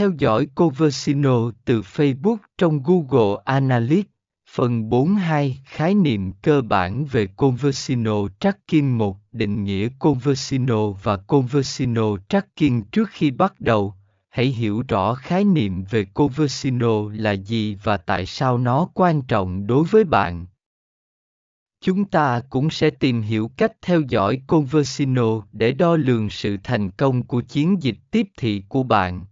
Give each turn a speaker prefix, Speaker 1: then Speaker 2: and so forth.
Speaker 1: theo dõi Coversino từ Facebook trong Google Analytics. Phần 42 Khái niệm cơ bản về Conversino Tracking 1 Định nghĩa Conversino và Conversino Tracking Trước khi bắt đầu, hãy hiểu rõ khái niệm về Conversino là gì và tại sao nó quan trọng đối với bạn. Chúng ta cũng sẽ tìm hiểu cách theo dõi Conversino để đo lường sự thành công của chiến dịch tiếp thị của bạn.